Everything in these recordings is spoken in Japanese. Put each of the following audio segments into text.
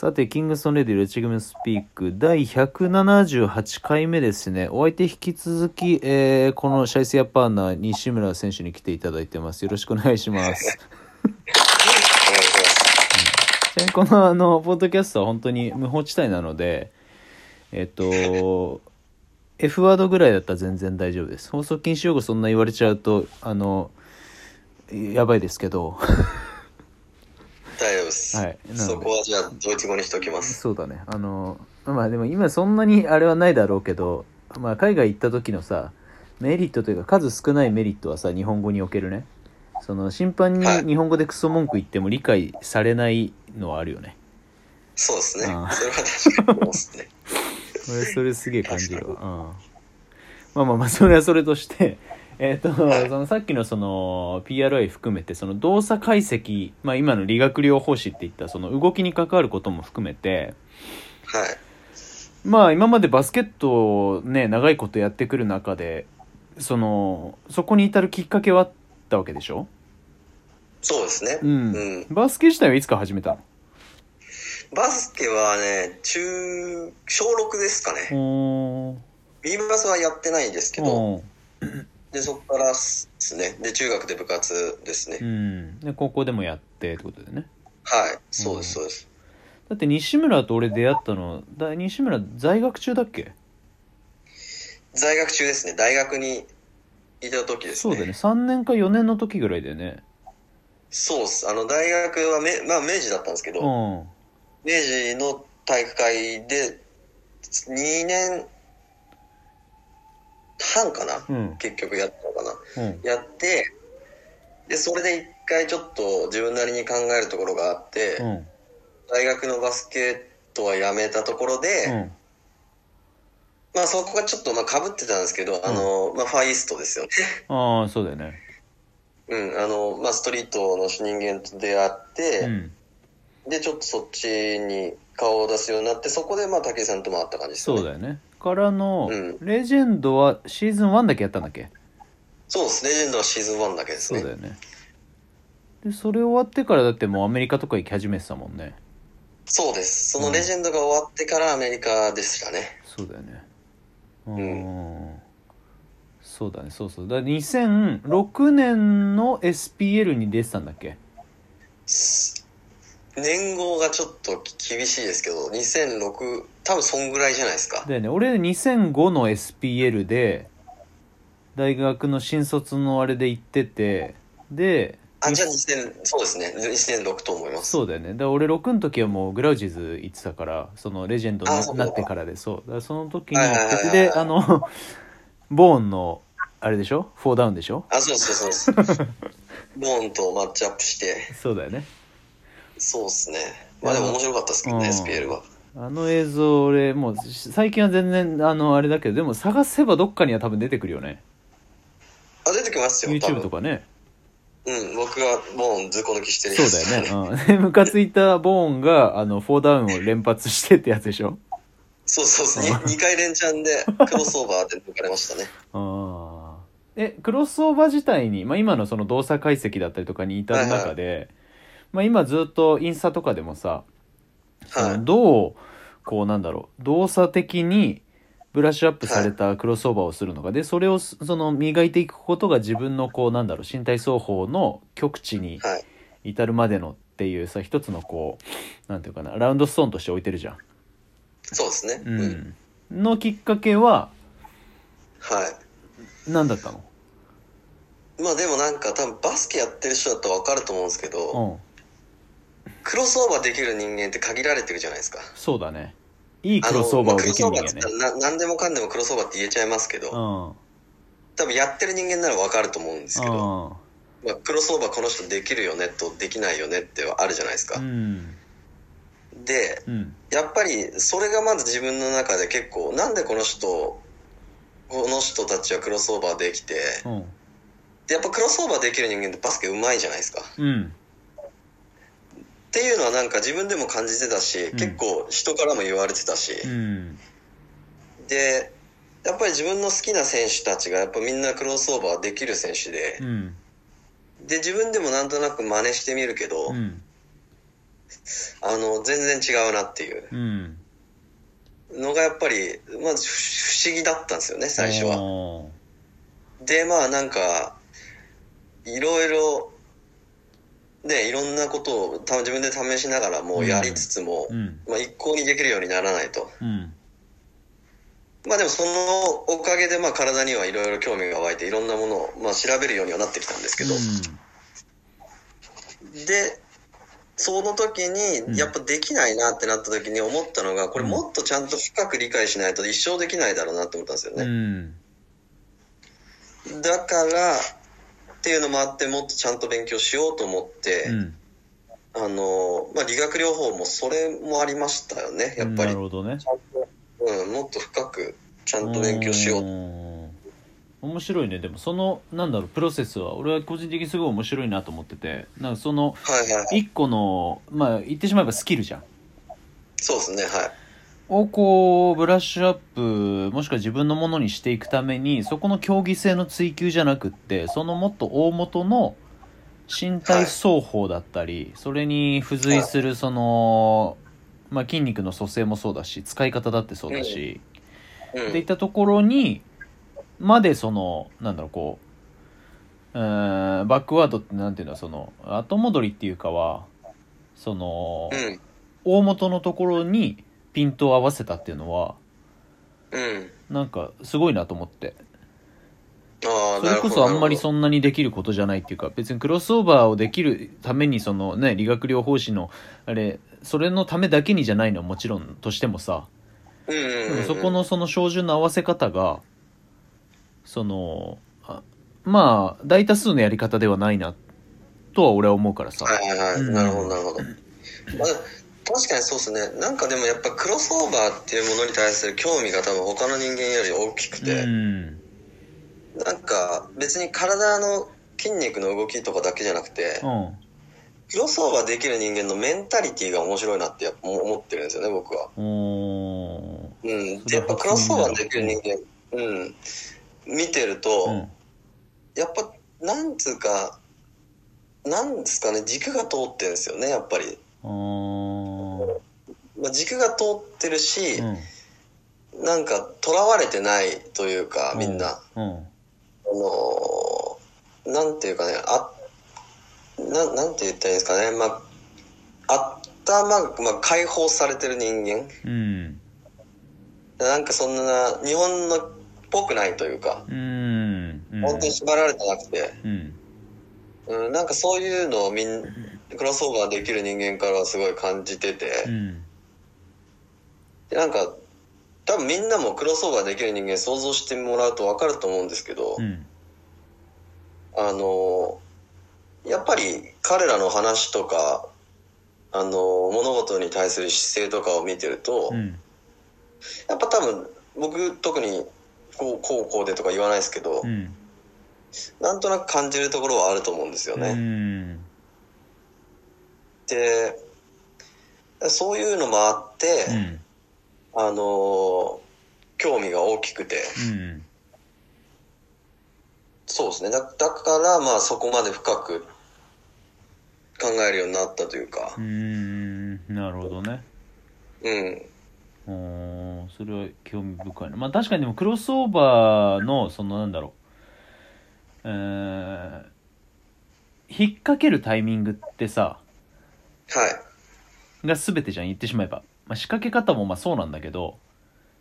さて、キングソンレディレチグムスピーク第178回目ですね。お相手引き続き、えー、このシャイスヤパーナー西村選手に来ていただいてます。よろしくお願いします。お願いします。ちなみにこのあの、ポッドキャストは本当に無法地帯なので、えっと、F ワードぐらいだったら全然大丈夫です。放送禁止用語そんな言われちゃうと、あの、やばいですけど、大丈夫です。はいそこはじゃあ、ドイツ語にしておきます。そうだね。あの、まあでも今そんなにあれはないだろうけど、まあ海外行った時のさ、メリットというか数少ないメリットはさ、日本語におけるね。その審判にはい日本語でクソ文句言っても理解されないのはあるよね。そうですね。それは確かに思うですね。それ、それすげえ感じるわ。うん。まあまあまあ、それはそれとして、えっ、と、は いそのさっきのその PRI 含めて、その動作解析、まあ今の理学療法士って言ったその動きに関わることも含めて、はい。まあ今までバスケットをね長いことやってくる中でそのそこに至るきっかけはあったわけでしょ？そうですね。うん、うん。バスケ自体はいつから始めたの？バスケはね、中、小6ですかね。おー。バスはやってないんですけど、おで、そこからですね。で、中学で部活ですーうね。んで高校でもやってってことでねはい。そうです、そうです。だって西村と俺出会ったのだ西村在学中だっけ？在学中ですね。大学にいた時ですね。そうだよね3年か4年の時ぐらいだよねそうっす。あの、大学はめ、まあ、明治だったんですけど、うん明治の体育会で2年半かな、うん。結局やったのかな。うん。やってでそれで一回ちょっと自分なりに考えるところがあって、うん。大学のバスケットはやめたところで、うん。まあそこがちょっとまあ被ってたんですけど、あの、まあファイストですよね。ああそうだよね。うん、あの、まあストリートの人間と出会って、うん。で、ちょっとそっちに顔を出すようになって、そこでまあ武井さんとも会った感じですね。そうだよねからの、うんレジェンドはシーズン1だけやったんだっけ？そうです。レジェンドはシーズン1だけですね。そうだよねでそれ終わってからだってもうアメリカとか行き始めてたもんねそうです。そのレジェンドが終わってからアメリカでしたね。そうだよねうんそうだねそうそうだから2006年の SPL に出てたんだっけ？年号がちょっと厳しいですけど、2006、多分そんぐらいじゃないですか。だよね俺2005の SPL で大学の新卒のあれで行っててであ、じゃあ2000、そうですね。2006と思います。そうだよねだ俺6の時はもうグラウジーズ行ってたからそのレジェンドになってからでそうだその時にであの ボーンのあれでしょ？フォーダウンでしょ？あ、そうそうそうそう。ボーンとマッチアップして、そうだよねそうっすね。まあでも面白かったですけどね、うん SPL は。あの映像俺もう最近は全然あのあれだけどでも探せばどっかには多分出てくるよね。あ、出てきますよ、多 YouTube 分。とかね。うん、僕がボーンずっこ抜きしてるそうだよね、うん、で ムカついたボーンがあのフォーダウンを連発してってやつでしょ。そうそうそう。2回連チャンでクロスオーバーで抜かれましたね。ああえクロスオーバー自体に、まあ、今のその動作解析だったりとかに至る中で、まあ、今ずっとインスタとかでもさ、どうこうなんだろう動作的にブラッシュアップされたクロスオーバーをするのか、でそれをその磨いていくことが自分のこうなんだろう身体双方の極致にはい。至るまでのっていうさ一つのこうなんていうかなラウンドストーンとして置いてるじゃん。そうですね。ううん。ん、のきっかけははい。何だったの？まあでもなんか多分バスケやってる人だったらわかると思うんですけど、うんクロスオーバーできる人間って限られてるじゃないですか。そうだね。いいクロスオーバーをできる人間ねあのまあクロスオーバーって。言ったらな何でもかんでもクロスオーバーって言えちゃいますけど、うん。多分やってる人間ならわかると思うんですけど、まあ、クロスオーバーこの人できるよねとできないよねってあるじゃないですかう。ん。で、うん。やっぱりそれがまず自分の中で結構、なんでこの人、この人たちはクロスオーバーできて、やっぱクロスオーバーできる人間ってバスケ上手いじゃないですか。うん。っていうのはなんか自分でも感じてたし、ん結構人からも言われてたし、うん。で、やっぱり自分の好きな選手たちがやっぱみんなクロスオーバーできる選手でう、ん。で、自分でもなんとなく真似してみるけど、うん。あの、全然違うなっていううんのがやっぱり、まず不思議だったんですよね、最初は。はで、まあなんか、いろいろ、ね、いろんなことをた自分で試しながらもやりつつも、うん。まあ一向にできるようにならないと。うん。まあでもそのおかげでまあ体にはいろいろ興味が湧いていろんなものをまあ調べるようにはなってきたんですけど、で、その時うん。にやっぱできないなってなった時に思ったのが、これもっとちゃんと深く理解しないと一生できないだろうなって思ったんですようね。ん。だから、っていうのもあってもっとちゃんと勉強しようと思って、うんあの、まあ理学療法もそれもありましたよね、やっぱり。なるほどねちゃんと、うん、もっと深くちゃんと勉強しよう。うん面白いねでもそのなんだろうプロセスは俺は個人的にすごい面白いなと思っててなんかそのはいはい。一個のまあ言ってしまえばスキルじゃんそうですね、はい。をこうブラッシュアップもしくは自分のものにしていくためにそこの競技性の追求じゃなくってそのもっと大元の身体奏法だったり、それに付随するその、まあ、筋肉の組成もそうだし使い方だってそうだし、うん。っていったところにまでそのなんだろうこううーんバックワードってなんていうのその後戻りっていうかはその、うん。大元のところにピントを合わせたっていうのはうん。なんかすごいなと思ってああ、それこそあんまりそそんなにできることじゃないっていうか別にクロスオーバーをできるためにそのね理学療法士のあれそれのためだけにじゃないのはもちろんとしてもさうんうんうんうん。そこのその照準の合わせ方がそのあまあ大多数のやり方ではないなとは俺は思うからさはいはいはい。うんなるほど、なるほど。まあ、確かにそうですね。なんかでもやっぱクロスオーバーっていうものに対する興味が多分他の人間より大きくうて、んなんか別に体の筋肉の動きとかだけじゃなくて、うんクロスオーバーできる人間のメンタリティが面白いなってやっぱ思ってるんですよね、僕は。うん。で、やっぱクロスオーバーできる人間、うん。見てると、うんやっぱ、なんつうか、なんですかね、軸が通ってるんですよね、やっぱり。あーまあ、軸が通ってるし、うん。なんか、囚われてないというか、みんな。うん。あのーなんていうかね、あ、ななんて言ったらいいんですかね、まあ、頭が、まあ、解放されてる人間。うん。なんかそんな、日本のっぽくないというか、うん。うん。本当に縛られてなくて、うん。うん、なんかそういうのをみん、クロスオーバーできる人間からはすごい感じてて、うんでなんか、多分みんなもクロスオーバーできる人間想像してもらうと分かると思うんですけど、うん。あの、やっぱり彼らの話とか、あの、物事に対する姿勢とかを見てると、うん。やっぱ多分、僕特にこう、こう、こうでとか言わないですけど、うん。なんとなく感じるところはあると思うんですようね。ん。で、そういうのもあって、うんあの、興味が大きくて、うんそうですね。だだから、まあそこまで深く考えるようになったというか。う、ん。なるほどね。うん。おーそれは興味深いな。まあ確かにでもクロスオーバーのそのなんだろう。えー引っ掛けるタイミングってさはい。が全てじゃん言ってしまえば、まあ、仕掛け方もまあそうなんだけど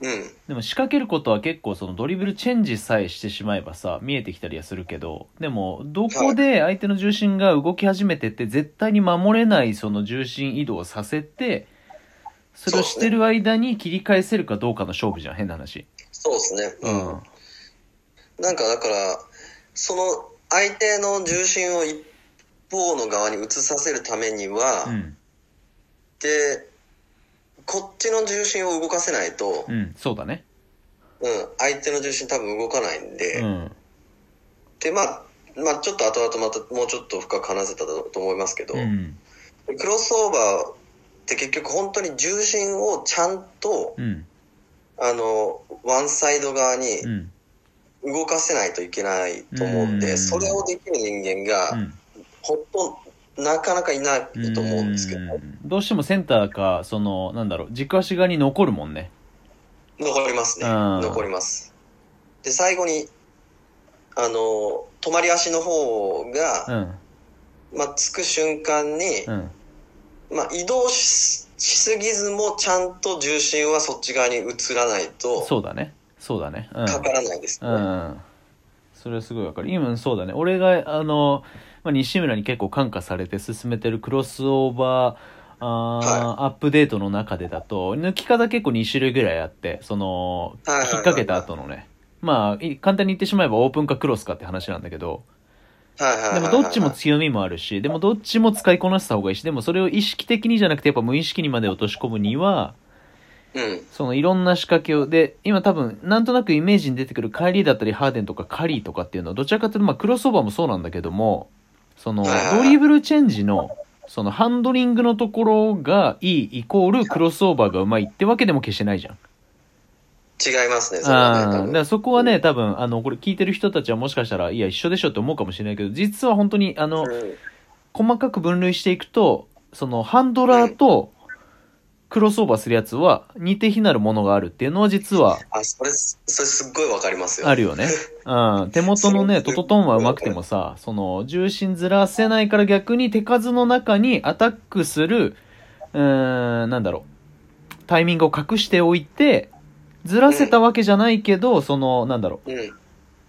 うん。でも仕掛けることは結構そのドリブルチェンジさえしてしまえばさ見えてきたりはするけどでもどこで相手の重心が動き始めてって絶対に守れないその重心移動をさせてそれをしてる間に切り返せるかどうかの勝負じゃん変な話。そうですね。うん。なんかだから、その相手の重心を一方の側に移させるためには、うん。で、こっちの重心を動かせないと、うんそうだね。うん、相手の重心多分動かないんで、うん。で、まあ、まあちょっと後々またもうちょっと深く話せたと思いますけど、うん。クロスオーバーって結局本当に重心をちゃんと、うん。あの、ワンサイド側にうん。動かせないといけないと思うんで、うん。それをできる人間が、うん。ほとんなかなかいないと思うんですけど、うんどうしてもセンターか、その、なんだろう、軸足側に残るもんね。残りますね。うん残ります。で、最後に、あの、止まり足の方が、うん。まあ、つく瞬間に、うん。まあ、移動ししすぎずもちゃんと重心はそっち側に移らないとそうだね。そうだね。うん。かからないですね。うん。それはすごいわかる。今、そうだね。俺が、あの、まあ、西村に結構感化されて進めてるクロスオーバー、あーアップデートの中でだと、抜き方結構2種類ぐらいあって、その、はいはいはい引っ掛けた後のね。まあ、い簡単に言ってしまえばオープンかクロスかって話なんだけど、はいはいはいはいでもどっちも強みもあるし、でもどっちも使いこなした方がいいし、でもそれを意識的にじゃなくてやっぱ無意識にまで落とし込むには、うん。そのいろんな仕掛けを、で、今多分、なんとなくイメージに出てくるカイリーだったりハーデンとかカリーとかっていうのは、どちらかというと、まあクロスオーバーもそうなんだけども、その、ドリブルチェンジの、そのハンドリングのところがいいイコールクロスオーバーがうまいってわけでも決してないじゃん。違いますね、そ。あそこはね、多分、あの、これ聞いてる人たちはもしかしたら、いや、一緒でしょって思うかもしれないけど、実は本当に、あの、うん細かく分類していくと、その、ハンドラーとクロスオーバーするやつは、似て非なるものがあるっていうのは実は、あ、それ、それすっごいわかりますよ。あるよね。うん。手元のね、トトトンは上手くてもさ、その、重心ずらせないから逆に手数の中にアタックする、うーん、なんだろう。タイミングを隠しておいて、ずらせたわけじゃないけど、その、なんだろう。うん。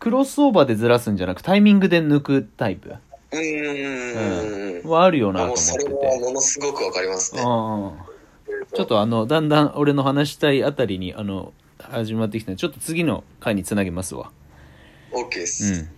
クロスオーバーでずらすんじゃなく、タイミングで抜くタイプうんうんうんうん。はあるよなと思あもうそれってて。はものすごくわかりますね。うん。ちょっとあの、だんだん俺の話したいあたりに、あの、始まってきたので、ちょっと次の回につなげますわ。OK でうす。ん。